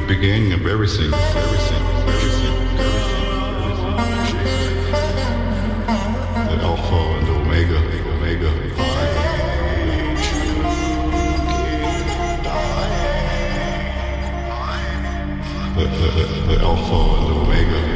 The, beginning of everything, everything, everything, everything, everything. The Alpha and the Omega, the, the, the Alpha and the Omega.